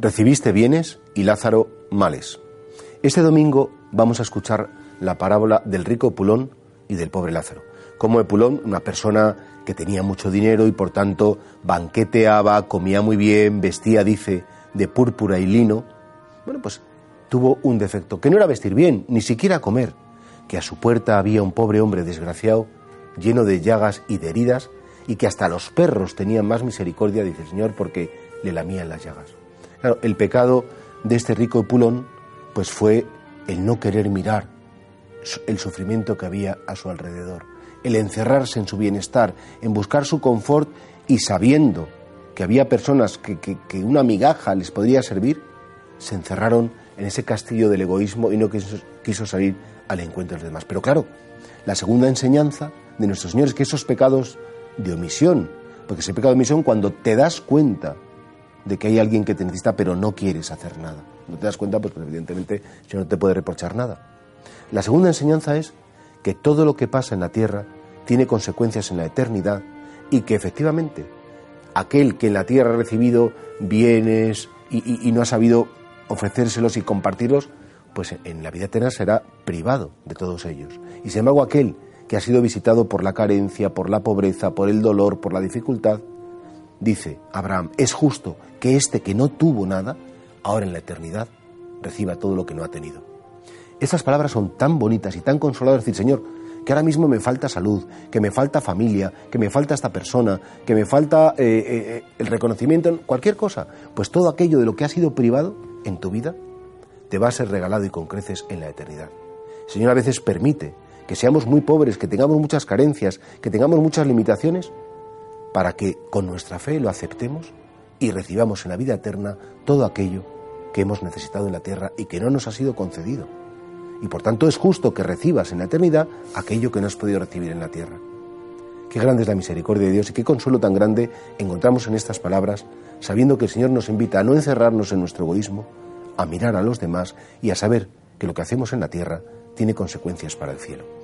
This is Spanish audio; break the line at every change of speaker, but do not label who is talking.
recibiste bienes y Lázaro males. Este domingo vamos a escuchar la parábola del rico Pulón y del pobre Lázaro. Como Epulón, una persona que tenía mucho dinero y por tanto banqueteaba, comía muy bien, vestía, dice, de púrpura y lino, bueno, pues tuvo un defecto, que no era vestir bien, ni siquiera comer, que a su puerta había un pobre hombre desgraciado, lleno de llagas y de heridas, y que hasta los perros tenían más misericordia, dice el Señor, porque le lamían las llagas. Claro, el pecado de este rico Epulón, pues fue el no querer mirar el sufrimiento que había a su alrededor, el encerrarse en su bienestar, en buscar su confort y sabiendo que había personas que, una migaja les podría servir, se encerraron en ese castillo del egoísmo y no quiso, quiso salir al encuentro de los demás. Pero claro, la segunda enseñanza de nuestro Señor es que esos pecados de omisión, porque ese pecado de omisión cuando te das cuenta de que hay alguien que te necesita pero no quieres hacer nada. No te das cuenta, pues, pues evidentemente Señor no te puede reprochar nada. La segunda enseñanza es que todo lo que pasa en la tierra tiene consecuencias en la eternidad y que efectivamente aquel que en la tierra ha recibido bienes y, no ha sabido ofrecérselos y compartirlos, pues en la vida eterna será privado de todos ellos. Y sin embargo aquel que ha sido visitado por la carencia, por la pobreza, por el dolor, por la dificultad, dice Abraham, es justo que este que no tuvo nada, ahora en la eternidad, reciba todo lo que no ha tenido. Estas palabras son tan bonitas y tan consoladoras, decir, Señor, que ahora mismo me falta salud, que me falta familia, que me falta esta persona, que me falta eh, eh, eh, el reconocimiento, cualquier cosa. Pues todo aquello de lo que ha sido privado en tu vida te va a ser regalado y con creces en la eternidad. Señor a veces permite que seamos muy pobres, que tengamos muchas carencias, que tengamos muchas limitaciones, para que con nuestra fe lo aceptemos y recibamos en la vida eterna todo aquello que hemos necesitado en la tierra y que no nos ha sido concedido y por tanto es justo que recibas en la eternidad aquello que no has podido recibir en la tierra. Qué grande es la misericordia de Dios y qué consuelo tan grande encontramos en estas palabras, sabiendo que el Señor nos invita a no encerrarnos en nuestro egoísmo, a mirar a los demás y a saber que lo que hacemos en la tierra tiene consecuencias para el cielo.